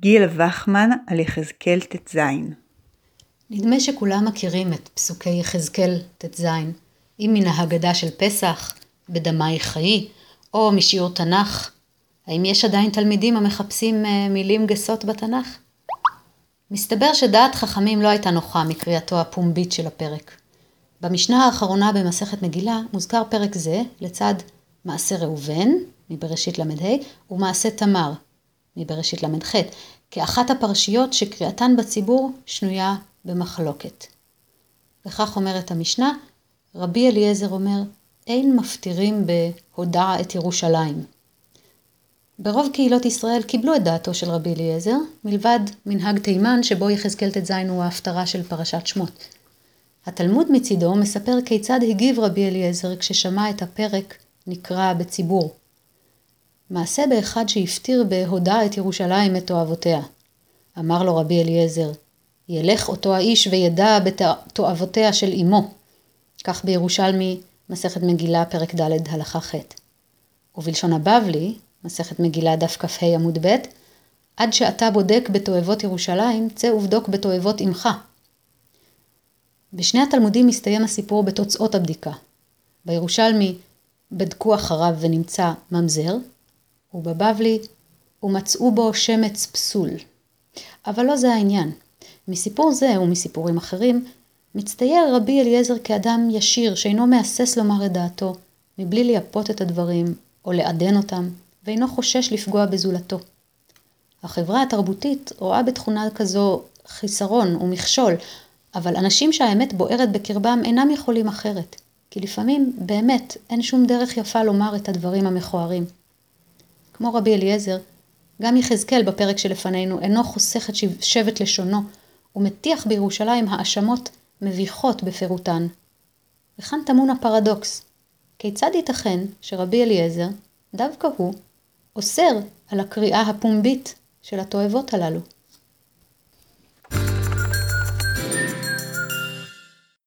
גיל וחמן על יחזקאל ט"ז נדמה שכולם מכירים את פסוקי יחזקאל ט"ז, אם מן ההגדה של פסח, בדמי חיי, או משיעור תנ"ך. האם יש עדיין תלמידים המחפשים מילים גסות בתנ"ך? מסתבר שדעת חכמים לא הייתה נוחה מקריאתו הפומבית של הפרק. במשנה האחרונה במסכת מגילה מוזכר פרק זה לצד מעשה ראובן, מבראשית ל"ה, ומעשה תמר, מבראשית ל"ח, כאחת הפרשיות שקריאתן בציבור שנויה במחלוקת. וכך אומרת המשנה, רבי אליעזר אומר, אין מפטירים בהודע את ירושלים. ברוב קהילות ישראל קיבלו את דעתו של רבי אליעזר, מלבד מנהג תימן שבו יחזקאל ט"ז הוא ההפטרה של פרשת שמות. התלמוד מצידו מספר כיצד הגיב רבי אליעזר כששמע את הפרק נקרא בציבור. מעשה באחד שהפטיר בהודע את ירושלים את תועבותיה. אמר לו רבי אליעזר, ילך אותו האיש וידע בתועבותיה של אמו. כך בירושלמי, מסכת מגילה, פרק ד', הלכה ח'. ובלשון הבבלי, מסכת מגילה, דף כ"ה עמוד ב', עד שאתה בודק בתועבות ירושלים, צא ובדוק בתועבות אמך. בשני התלמודים מסתיים הסיפור בתוצאות הבדיקה. בירושלמי בדקו אחריו ונמצא ממזר, ובבבלי ומצאו בו שמץ פסול. אבל לא זה העניין. מסיפור זה ומסיפורים אחרים, מצטייר רבי אליעזר כאדם ישיר שאינו מהסס לומר את דעתו, מבלי לייפות את הדברים או לעדן אותם, ואינו חושש לפגוע בזולתו. החברה התרבותית רואה בתכונה כזו חיסרון ומכשול, אבל אנשים שהאמת בוערת בקרבם אינם יכולים אחרת, כי לפעמים באמת אין שום דרך יפה לומר את הדברים המכוערים. כמו רבי אליעזר, גם יחזקאל בפרק שלפנינו אינו חוסך את שבט לשונו, ומטיח בירושלים האשמות מביכות בפירוטן. וכאן טמון הפרדוקס. כיצד ייתכן שרבי אליעזר, דווקא הוא, אוסר על הקריאה הפומבית של התועבות הללו?